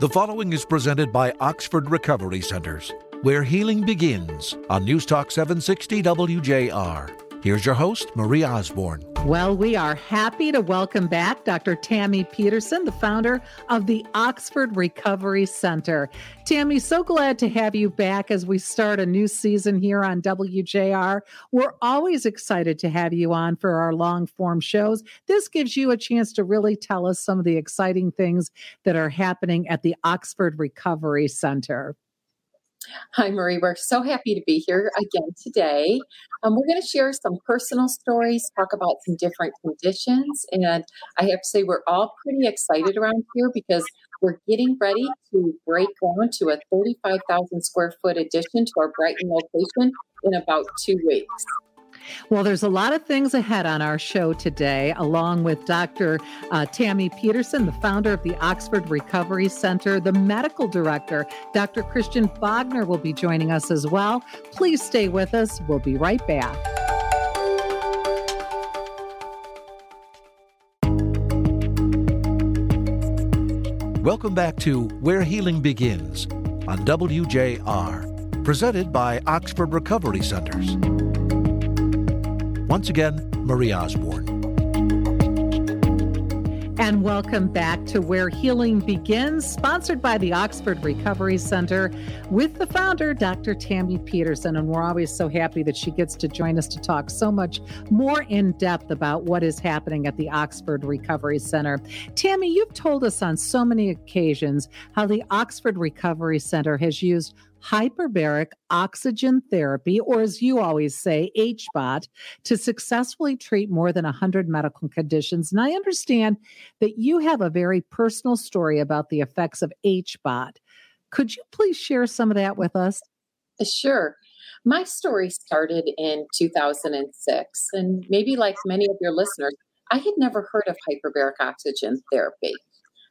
The following is presented by Oxford Recovery Centers, where healing begins on News Talk 760 WJR. Here's your host, Marie Osborne. Well, we are happy to welcome back Dr. Tammy Peterson, the founder of the Oxford Recovery Center. Tammy, so glad to have you back as we start a new season here on WJR. We're always excited to have you on for our long form shows. This gives you a chance to really tell us some of the exciting things that are happening at the Oxford Recovery Center. Hi, Marie. We're so happy to be here again today. Um, we're going to share some personal stories, talk about some different conditions. And I have to say, we're all pretty excited around here because we're getting ready to break ground to a 35,000 square foot addition to our Brighton location in about two weeks. Well, there's a lot of things ahead on our show today, along with Dr. Uh, Tammy Peterson, the founder of the Oxford Recovery Center, the medical director, Dr. Christian Bogner, will be joining us as well. Please stay with us. We'll be right back. Welcome back to Where Healing Begins on WJR, presented by Oxford Recovery Centers. Once again, Marie Osborne. And welcome back to Where Healing Begins, sponsored by the Oxford Recovery Center with the founder, Dr. Tammy Peterson. And we're always so happy that she gets to join us to talk so much more in depth about what is happening at the Oxford Recovery Center. Tammy, you've told us on so many occasions how the Oxford Recovery Center has used hyperbaric oxygen therapy, or as you always say, HBOT, to successfully treat more than 100 medical conditions. And I understand that you have a very personal story about the effects of HBOT. Could you please share some of that with us? Sure. My story started in 2006, and maybe like many of your listeners, I had never heard of hyperbaric oxygen therapy.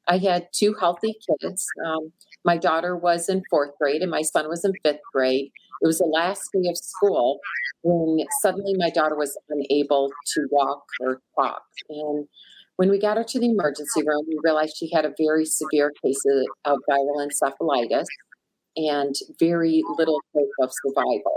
I had two healthy kids. Um, my daughter was in fourth grade and my son was in fifth grade. It was the last day of school when suddenly my daughter was unable to walk or talk. And when we got her to the emergency room, we realized she had a very severe case of, viral encephalitis and very little hope of survival.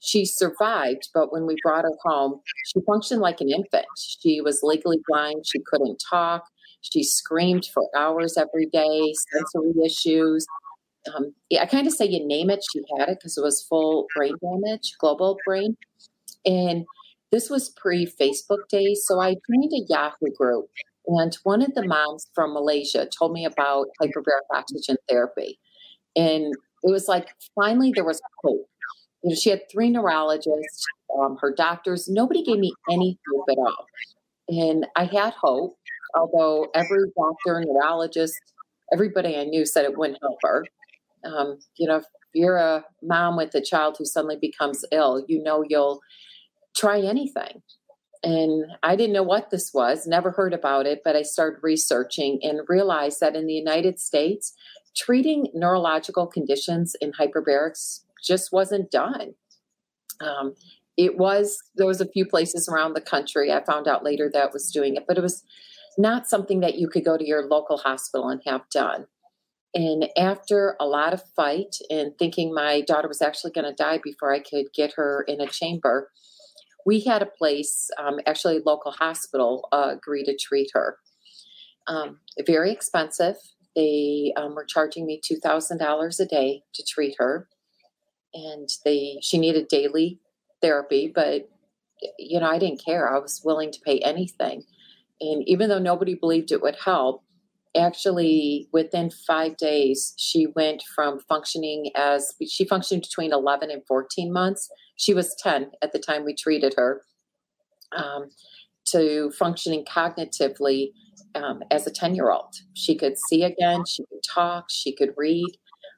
She survived, but when we brought her home, she functioned like an infant. She was legally blind, she couldn't talk, she screamed for hours every day, sensory issues. Um, yeah, I kind of say you name it, she had it because it was full brain damage, global brain. And this was pre Facebook days. So I joined a Yahoo group, and one of the moms from Malaysia told me about hyperbaric oxygen therapy. And it was like finally there was hope. You know, she had three neurologists, um, her doctors. Nobody gave me any hope at all. And I had hope although every doctor, neurologist, everybody I knew said it wouldn't help her. Um, you know, if you're a mom with a child who suddenly becomes ill, you know you'll try anything. And I didn't know what this was, never heard about it, but I started researching and realized that in the United States, treating neurological conditions in hyperbarics just wasn't done. Um, it was, there was a few places around the country. I found out later that was doing it, but it was not something that you could go to your local hospital and have done. And after a lot of fight and thinking my daughter was actually going to die before I could get her in a chamber, we had a place, um, actually, a local hospital, uh, agree to treat her. Um, very expensive. They um, were charging me two thousand dollars a day to treat her, and they she needed daily therapy. But you know, I didn't care. I was willing to pay anything. And even though nobody believed it would help, actually within five days, she went from functioning as she functioned between 11 and 14 months. She was 10 at the time we treated her, um, to functioning cognitively um, as a 10 year old. She could see again, she could talk, she could read.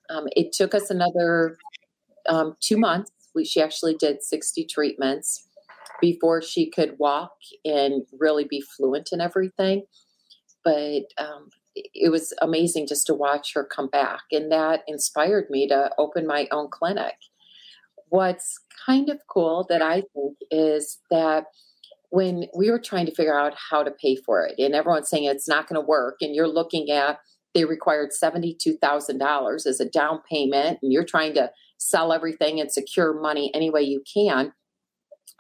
Um, it took us another um, two months. We, she actually did 60 treatments before she could walk and really be fluent in everything. But um, it was amazing just to watch her come back. And that inspired me to open my own clinic. What's kind of cool that I think is that when we were trying to figure out how to pay for it, and everyone's saying it's not going to work, and you're looking at they required $72,000 as a down payment, and you're trying to sell everything and secure money any way you can.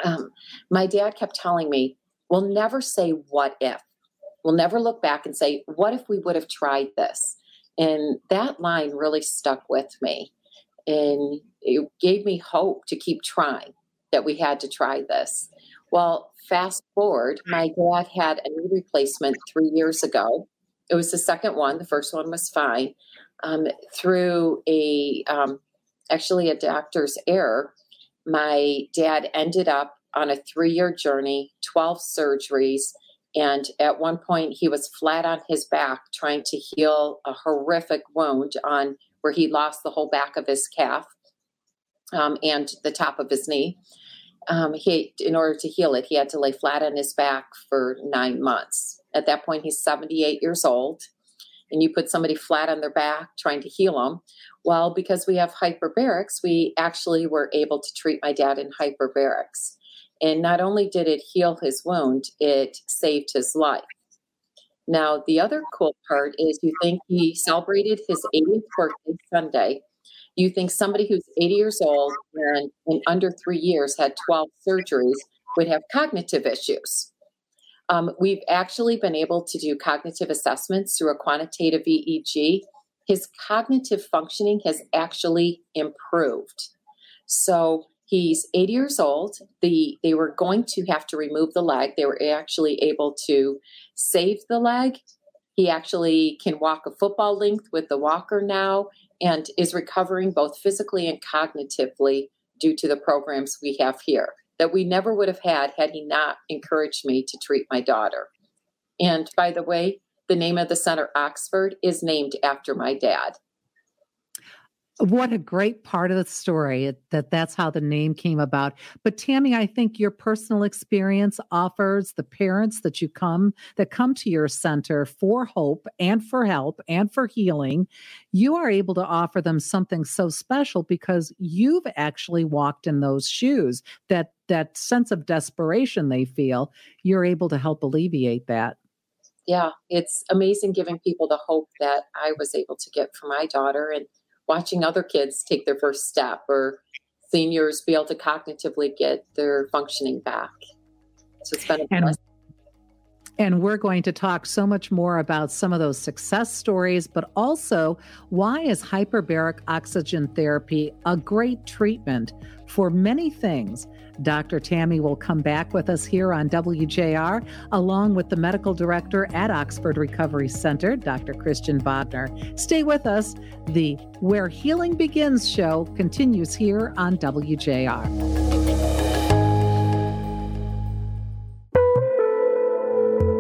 Um, my dad kept telling me, We'll never say what if. We'll never look back and say, What if we would have tried this? And that line really stuck with me. And it gave me hope to keep trying that we had to try this. Well, fast forward, my dad had a knee replacement three years ago. It was the second one. The first one was fine. Um, through a um, actually a doctor's error, my dad ended up on a three year journey, 12 surgeries, and at one point he was flat on his back trying to heal a horrific wound on where he lost the whole back of his calf um, and the top of his knee. Um, he, in order to heal it, he had to lay flat on his back for nine months. At that point, he's 78 years old, and you put somebody flat on their back trying to heal them. Well, because we have hyperbarics, we actually were able to treat my dad in hyperbarics. And not only did it heal his wound, it saved his life. Now, the other cool part is you think he celebrated his 80th birthday Sunday you think somebody who's 80 years old and in under three years had 12 surgeries would have cognitive issues. Um, we've actually been able to do cognitive assessments through a quantitative EEG. His cognitive functioning has actually improved. So he's 80 years old. The, they were going to have to remove the leg. They were actually able to save the leg. He actually can walk a football length with the walker now and is recovering both physically and cognitively due to the programs we have here that we never would have had had he not encouraged me to treat my daughter. And by the way, the name of the center, Oxford, is named after my dad. What a great part of the story that that's how the name came about. But Tammy, I think your personal experience offers the parents that you come that come to your center for hope and for help and for healing, you are able to offer them something so special because you've actually walked in those shoes. That that sense of desperation they feel, you're able to help alleviate that yeah, it's amazing giving people the hope that I was able to get for my daughter. And watching other kids take their first step or seniors be able to cognitively get their functioning back. So it's been a and, and we're going to talk so much more about some of those success stories, but also why is hyperbaric oxygen therapy a great treatment for many things Dr. Tammy will come back with us here on WJR, along with the medical director at Oxford Recovery Center, Dr. Christian Bogner. Stay with us. The Where Healing Begins show continues here on WJR.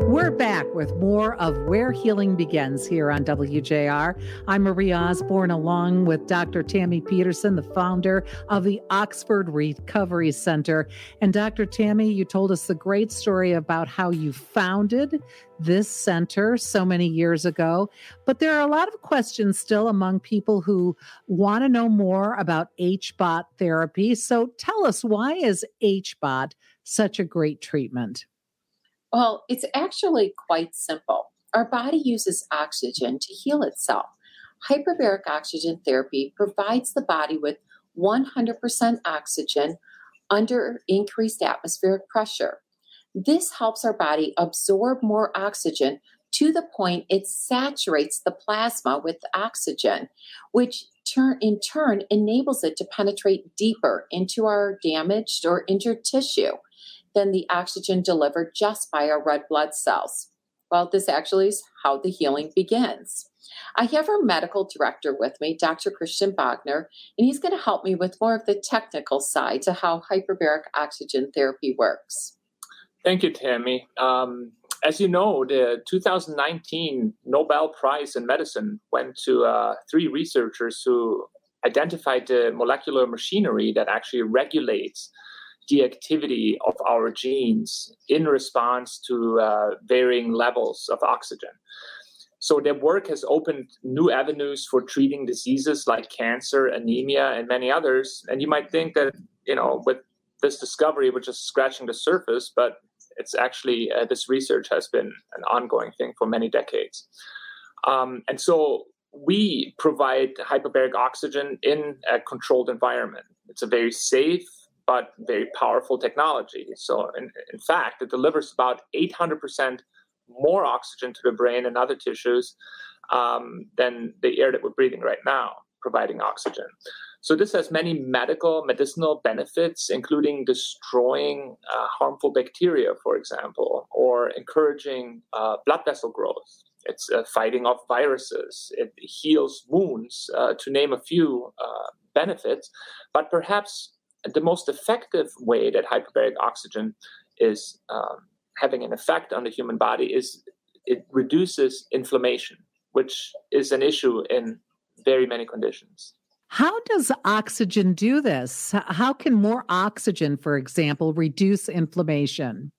We're back with more of Where Healing Begins here on WJR. I'm Marie Osborne, along with Dr. Tammy Peterson, the founder of the Oxford Recovery Center. And Dr. Tammy, you told us the great story about how you founded this center so many years ago. But there are a lot of questions still among people who want to know more about HBOT therapy. So tell us, why is HBOT such a great treatment? Well, it's actually quite simple. Our body uses oxygen to heal itself. Hyperbaric oxygen therapy provides the body with 100% oxygen under increased atmospheric pressure. This helps our body absorb more oxygen to the point it saturates the plasma with oxygen, which turn, in turn enables it to penetrate deeper into our damaged or injured tissue than the oxygen delivered just by our red blood cells. Well, this actually is how the healing begins. I have our medical director with me, Dr. Christian Bogner, and he's going to help me with more of the technical side to how hyperbaric oxygen therapy works. Thank you, Tammy. Um, as you know, the 2019 Nobel Prize in Medicine went to uh, three researchers who identified the molecular machinery that actually regulates the activity of our genes in response to uh, varying levels of oxygen. So their work has opened new avenues for treating diseases like cancer, anemia, and many others. And you might think that, you know, with this discovery, we're just scratching the surface, but it's actually, uh, this research has been an ongoing thing for many decades. Um, and so we provide hyperbaric oxygen in a controlled environment. It's a very safe but very powerful technology. So, in, in fact, it delivers about 800% more oxygen to the brain and other tissues um, than the air that we're breathing right now, providing oxygen. So, this has many medical, medicinal benefits, including destroying uh, harmful bacteria, for example, or encouraging uh, blood vessel growth. It's uh, fighting off viruses. It heals wounds, uh, to name a few uh, benefits. But perhaps the most effective way that hyperbaric oxygen is um, having an effect on the human body is it reduces inflammation, which is an issue in very many conditions. How does oxygen do this? How can more oxygen, for example, reduce inflammation?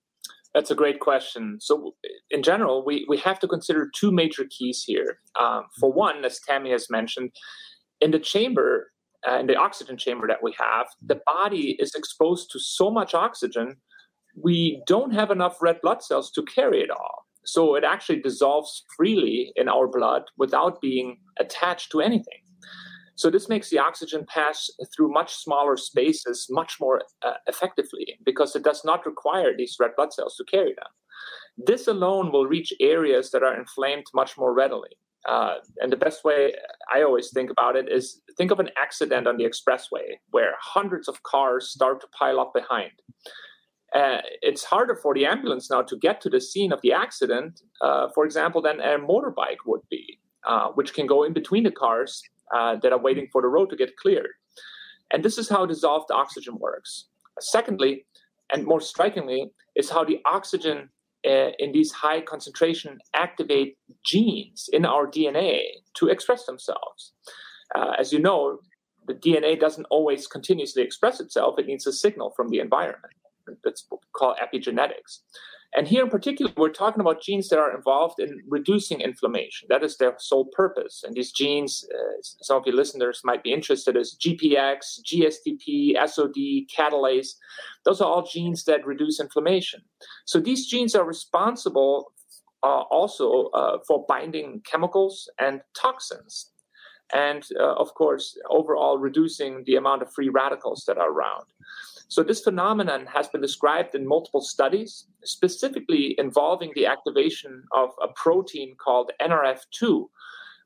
That's a great question. So, in general, we, we have to consider two major keys here. Um, for one, as Tammy has mentioned, in the chamber, in the oxygen chamber that we have, the body is exposed to so much oxygen, we don't have enough red blood cells to carry it all. So, it actually dissolves freely in our blood without being attached to anything. So this makes the oxygen pass through much smaller spaces much more uh, effectively because it does not require these red blood cells to carry them. This alone will reach areas that are inflamed much more readily. Uh, and the best way I always think about it is think of an accident on the expressway where hundreds of cars start to pile up behind. Uh, it's harder for the ambulance now to get to the scene of the accident, uh, for example, than a motorbike would be, uh, which can go in between the cars uh, that are waiting for the road to get cleared. And this is how dissolved oxygen works. Secondly, and more strikingly, is how the oxygen uh, in these high concentration activate genes in our DNA to express themselves. Uh, as you know, the DNA doesn't always continuously express itself. It needs a signal from the environment. That's what we call epigenetics. And here in particular, we're talking about genes that are involved in reducing inflammation. That is their sole purpose. And these genes, uh, some of your listeners might be interested, is GPX, GSTP, SOD, catalase. Those are all genes that reduce inflammation. So these genes are responsible uh, also uh, for binding chemicals and toxins. And uh, of course, overall reducing the amount of free radicals that are around. So, this phenomenon has been described in multiple studies, specifically involving the activation of a protein called NRF2,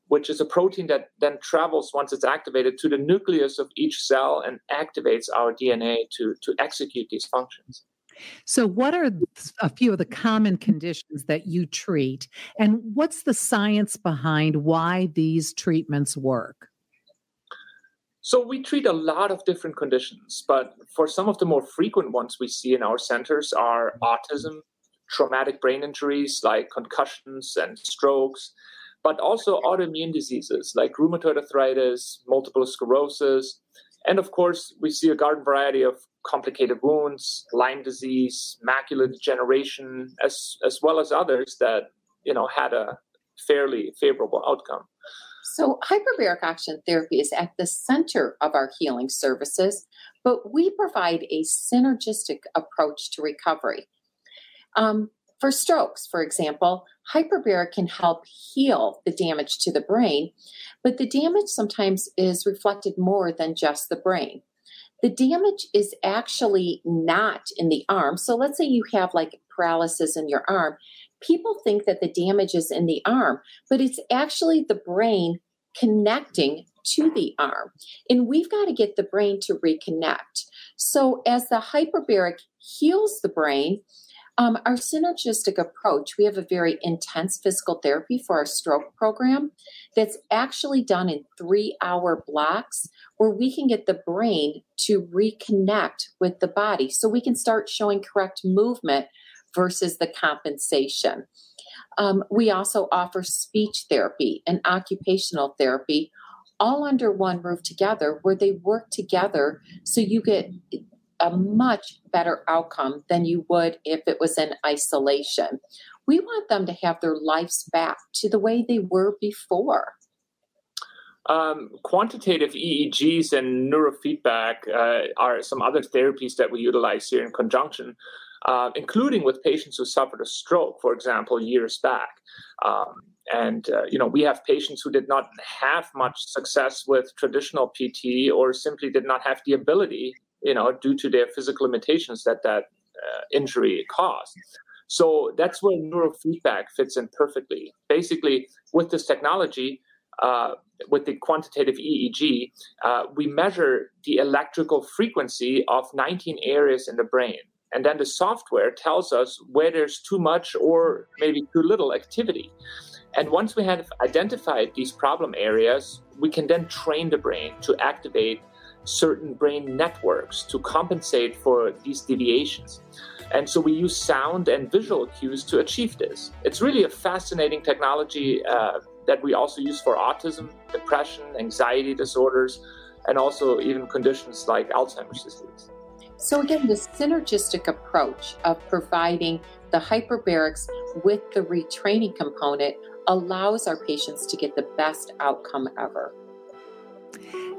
which is a protein that then travels once it's activated to the nucleus of each cell and activates our DNA to, to execute these functions. So, what are a few of the common conditions that you treat, and what's the science behind why these treatments work? So we treat a lot of different conditions, but for some of the more frequent ones we see in our centers are autism, traumatic brain injuries like concussions and strokes, but also autoimmune diseases like rheumatoid arthritis, multiple sclerosis, and of course, we see a garden variety of complicated wounds, Lyme disease, macular degeneration, as, as well as others that you know had a fairly favorable outcome. So, hyperbaric oxygen therapy is at the center of our healing services, but we provide a synergistic approach to recovery. Um, for strokes, for example, hyperbaric can help heal the damage to the brain, but the damage sometimes is reflected more than just the brain. The damage is actually not in the arm. So let's say you have like paralysis in your arm people think that the damage is in the arm, but it's actually the brain connecting to the arm. And we've got to get the brain to reconnect. So, as the hyperbaric heals the brain, um, our synergistic approach, we have a very intense physical therapy for our stroke program that's actually done in three hour blocks where we can get the brain to reconnect with the body so we can start showing correct movement versus the compensation. Um, we also offer speech therapy and occupational therapy all under one roof together where they work together so you get a much better outcome than you would if it was in isolation. We want them to have their lives back to the way they were before. Um, quantitative EEGs and neurofeedback uh, are some other therapies that we utilize here in conjunction uh, including with patients who suffered a stroke, for example, years back. Um, And uh, you know, we have patients who did not have much success with traditional PT, or simply did not have the ability, you know, due to their physical limitations that that uh, injury caused. So that's where neurofeedback fits in perfectly. Basically, with this technology, uh, with the quantitative EEG, uh, we measure the electrical frequency of 19 areas in the brain. And then the software tells us where there's too much or maybe too little activity. And once we have identified these problem areas, we can then train the brain to activate certain brain networks to compensate for these deviations. And so we use sound and visual cues to achieve this. It's really a fascinating technology uh, that we also use for autism, depression, anxiety disorders, and also even conditions like Alzheimer's disease. So, again, the synergistic approach of providing the hyperbarics with the retraining component allows our patients to get the best outcome ever.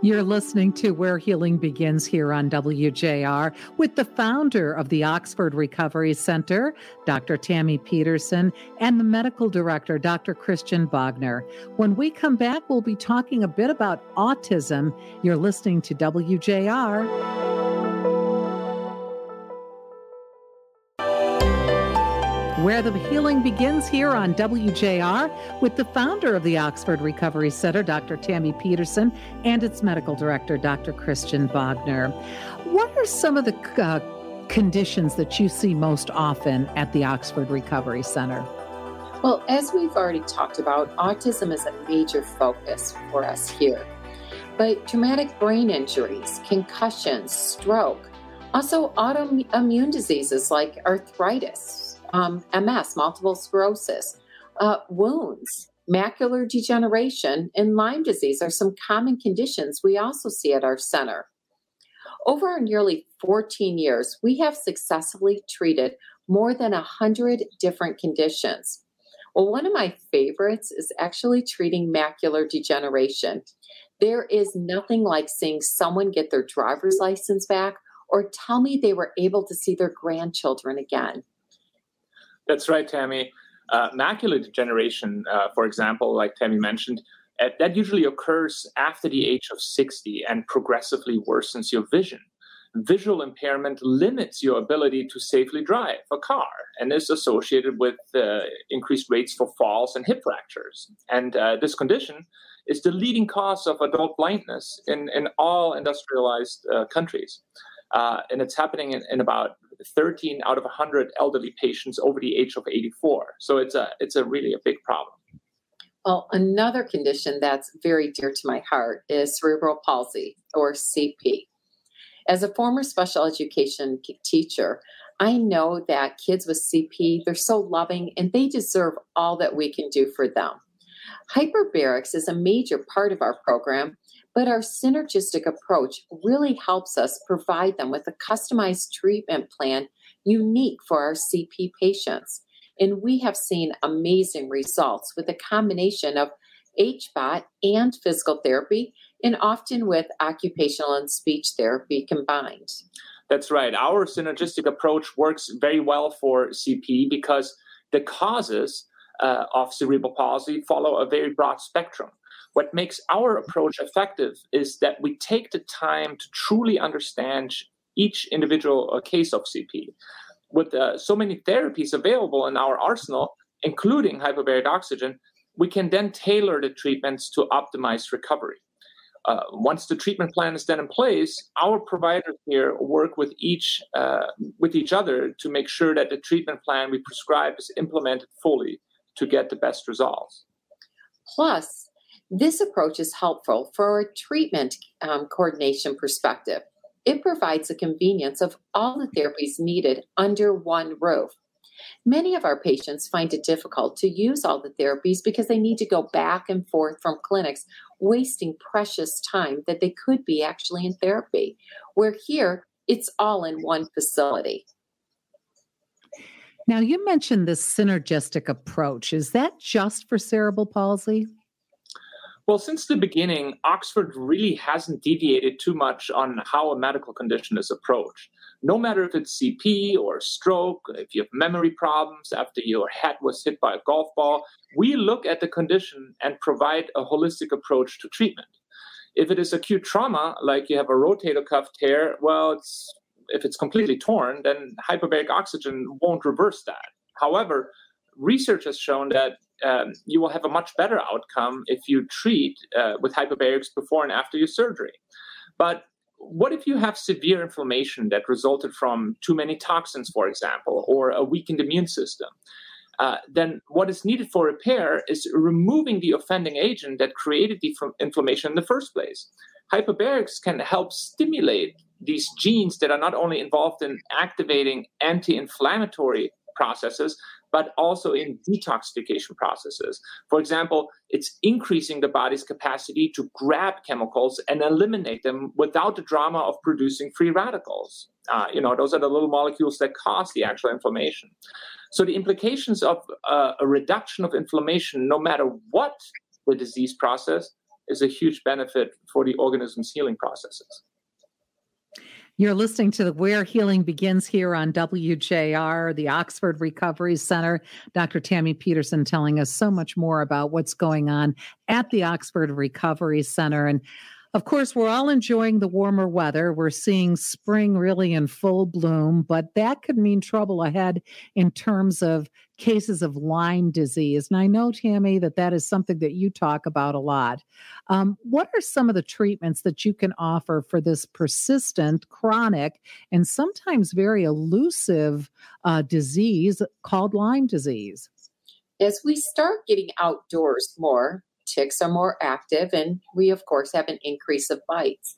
You're listening to Where Healing Begins here on WJR with the founder of the Oxford Recovery Center, Dr. Tammy Peterson, and the medical director, Dr. Christian Bogner. When we come back, we'll be talking a bit about autism. You're listening to WJR. Where the healing begins here on WJR with the founder of the Oxford Recovery Center, Dr. Tammy Peterson, and its medical director, Dr. Christian Bogner. What are some of the uh, conditions that you see most often at the Oxford Recovery Center? Well, as we've already talked about, autism is a major focus for us here. But traumatic brain injuries, concussions, stroke, also autoimmune diseases like arthritis, um, MS, multiple sclerosis, uh, wounds, macular degeneration, and Lyme disease are some common conditions we also see at our center. Over our nearly 14 years, we have successfully treated more than 100 different conditions. Well, one of my favorites is actually treating macular degeneration. There is nothing like seeing someone get their driver's license back or tell me they were able to see their grandchildren again. That's right, Tammy. Uh, macular degeneration, uh, for example, like Tammy mentioned, uh, that usually occurs after the age of 60 and progressively worsens your vision. Visual impairment limits your ability to safely drive a car and is associated with uh, increased rates for falls and hip fractures. And uh, this condition is the leading cause of adult blindness in, in all industrialized uh, countries. and it's happening in, in about 13 out of 100 elderly patients over the age of 84. So it's a it's a really a big problem. Well, another condition that's very dear to my heart is cerebral palsy or CP. As a former special education teacher, I know that kids with CP, they're so loving and they deserve all that we can do for them. Hyperbarics is a major part of our program but our synergistic approach really helps us provide them with a customized treatment plan unique for our CP patients. And we have seen amazing results with a combination of HBOT and physical therapy, and often with occupational and speech therapy combined. That's right. Our synergistic approach works very well for CP because the causes uh, of cerebral palsy follow a very broad spectrum. What makes our approach effective is that we take the time to truly understand each individual uh, case of CP. With uh, so many therapies available in our arsenal, including hyperbaric oxygen, we can then tailor the treatments to optimize recovery. Uh, once the treatment plan is then in place, our providers here work with each uh, with each other to make sure that the treatment plan we prescribe is implemented fully to get the best results. Plus, this approach is helpful for a treatment um, coordination perspective. It provides the convenience of all the therapies needed under one roof. Many of our patients find it difficult to use all the therapies because they need to go back and forth from clinics, wasting precious time that they could be actually in therapy. Where here, it's all in one facility. Now, you mentioned this synergistic approach. Is that just for cerebral palsy? Well, since the beginning, Oxford really hasn't deviated too much on how a medical condition is approached. No matter if it's CP or stroke, if you have memory problems after your head was hit by a golf ball, we look at the condition and provide a holistic approach to treatment. If it is acute trauma, like you have a rotator cuff tear, well, it's, if it's completely torn, then hyperbaric oxygen won't reverse that. However, research has shown that um, you will have a much better outcome if you treat uh, with hyperbarics before and after your surgery. But what if you have severe inflammation that resulted from too many toxins, for example, or a weakened immune system? Uh, then what is needed for repair is removing the offending agent that created the inflammation in the first place. Hyperbarics can help stimulate these genes that are not only involved in activating anti inflammatory processes, but also in detoxification processes. For example, it's increasing the body's capacity to grab chemicals and eliminate them without the drama of producing free radicals. Uh, you know, those are the little molecules that cause the actual inflammation. So the implications of uh, a reduction of inflammation, no matter what the disease process, is a huge benefit for the organism's healing processes. You're listening to the Where Healing Begins here on WJR, the Oxford Recovery Center. Dr. Tammy Peterson telling us so much more about what's going on at the Oxford Recovery Center. And of course, we're all enjoying the warmer weather. We're seeing spring really in full bloom, but that could mean trouble ahead in terms of cases of Lyme disease. And I know, Tammy, that that is something that you talk about a lot. Um, what are some of the treatments that you can offer for this persistent, chronic, and sometimes very elusive uh, disease called Lyme disease? As we start getting outdoors more, ticks are more active, and we, of course, have an increase of bites.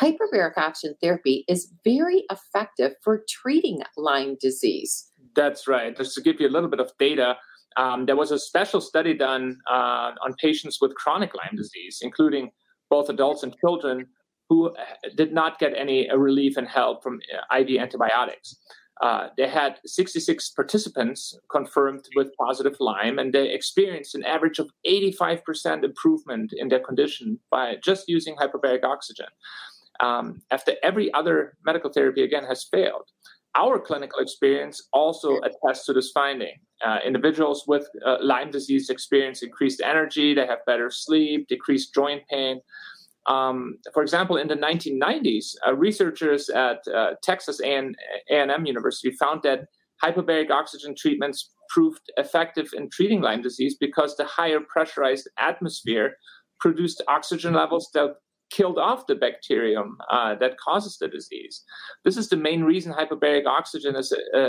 Hyperbaric oxygen therapy is very effective for treating Lyme disease. That's right. Just to give you a little bit of data, um, there was a special study done uh, on patients with chronic Lyme disease, including both adults and children, who uh, did not get any uh, relief and help from uh, IV antibiotics. Uh, they had 66 participants confirmed with positive Lyme, and they experienced an average of 85% improvement in their condition by just using hyperbaric oxygen. Um, after every other medical therapy again has failed. Our clinical experience also attests to this finding. Uh, individuals with uh, Lyme disease experience increased energy, they have better sleep, decreased joint pain, um, for example, in the 1990s, uh, researchers at uh, Texas A&M University found that hyperbaric oxygen treatments proved effective in treating Lyme disease because the higher pressurized atmosphere produced oxygen levels that killed off the bacterium uh, that causes the disease. This is the main reason hyperbaric oxygen is a, a,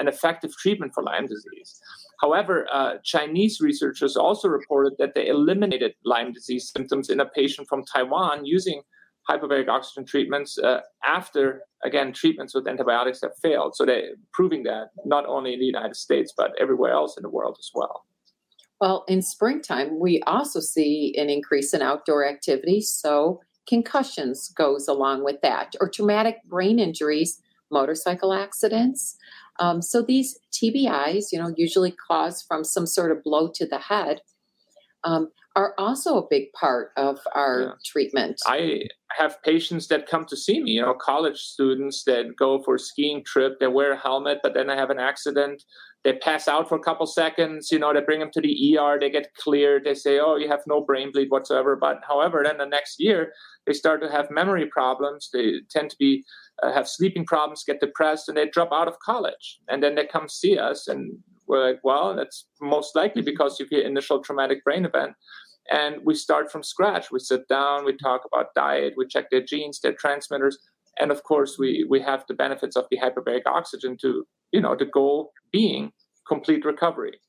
an effective treatment for Lyme disease. However, uh, Chinese researchers also reported that they eliminated Lyme disease symptoms in a patient from Taiwan using hyperbaric oxygen treatments uh, after, again, treatments with antibiotics have failed. So they're proving that not only in the United States, but everywhere else in the world as well. Well, in springtime, we also see an increase in outdoor activity. So concussions goes along with that, or traumatic brain injuries, motorcycle accidents. Um, so these TBIs, you know, usually caused from some sort of blow to the head, um, are also a big part of our yeah. treatment. I have patients that come to see me, you know, college students that go for a skiing trip, they wear a helmet, but then they have an accident. They pass out for a couple seconds, you know, they bring them to the ER, they get cleared, they say, oh, you have no brain bleed whatsoever. But however, then the next year, they start to have memory problems. They tend to be uh, have sleeping problems, get depressed, and they drop out of college. And then they come see us, and we're like, well, that's most likely because of your initial traumatic brain event. And we start from scratch. We sit down, we talk about diet, we check their genes, their transmitters, and of course, we we have the benefits of the hyperbaric oxygen to, you know, the goal being complete recovery.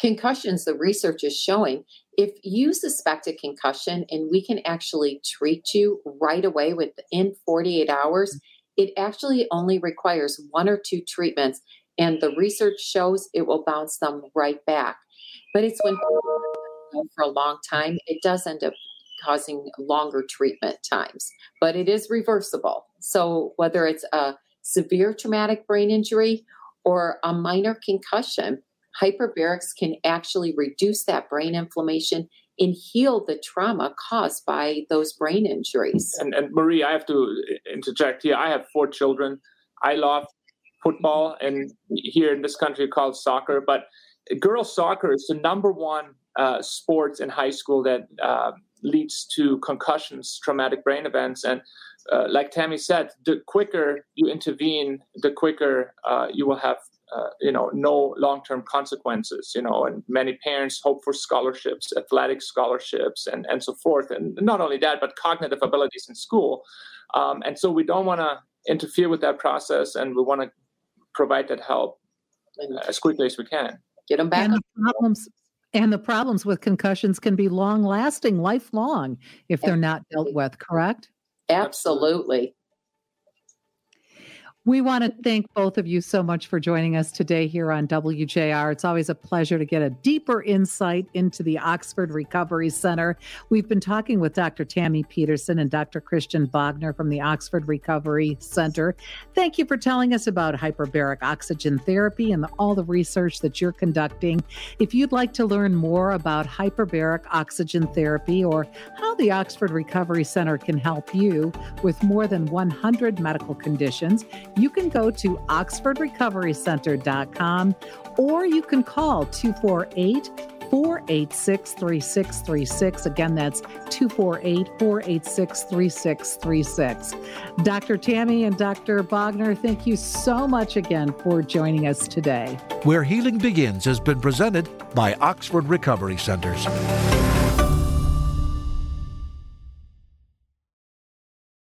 Concussions, the research is showing if you suspect a concussion and we can actually treat you right away within 48 hours, it actually only requires one or two treatments, and the research shows it will bounce them right back. But it's when for a long time, it does end up causing longer treatment times, but it is reversible. So whether it's a severe traumatic brain injury or a minor concussion, hyperbarics can actually reduce that brain inflammation and heal the trauma caused by those brain injuries. And, and Marie, I have to interject here. I have four children. I love football, and here in this country called soccer, but girls soccer is the number one uh, sports in high school that uh, leads to concussions, traumatic brain events, and uh, like Tammy said, the quicker you intervene, the quicker uh, you will have uh, you know no long-term consequences you know and many parents hope for scholarships athletic scholarships and and so forth and not only that but cognitive abilities in school. Um, and so we don't want to interfere with that process and we want to provide that help as quickly as we can. Get them back and the problems and the problems with concussions can be long lasting lifelong if they're not dealt with correct absolutely we want to thank both of you so much for joining us today here on WJR. It's always a pleasure to get a deeper insight into the Oxford Recovery Center. We've been talking with Dr. Tammy Peterson and Dr. Christian Bogner from the Oxford Recovery Center. Thank you for telling us about hyperbaric oxygen therapy and all the research that you're conducting. If you'd like to learn more about hyperbaric oxygen therapy or how the Oxford Recovery Center can help you with more than 100 medical conditions, you can go to oxfordrecoverycenter.com or you can call 248 486 3636. Again, that's 248 486 3636. Dr. Tammy and Dr. Bogner, thank you so much again for joining us today. Where Healing Begins has been presented by Oxford Recovery Centers.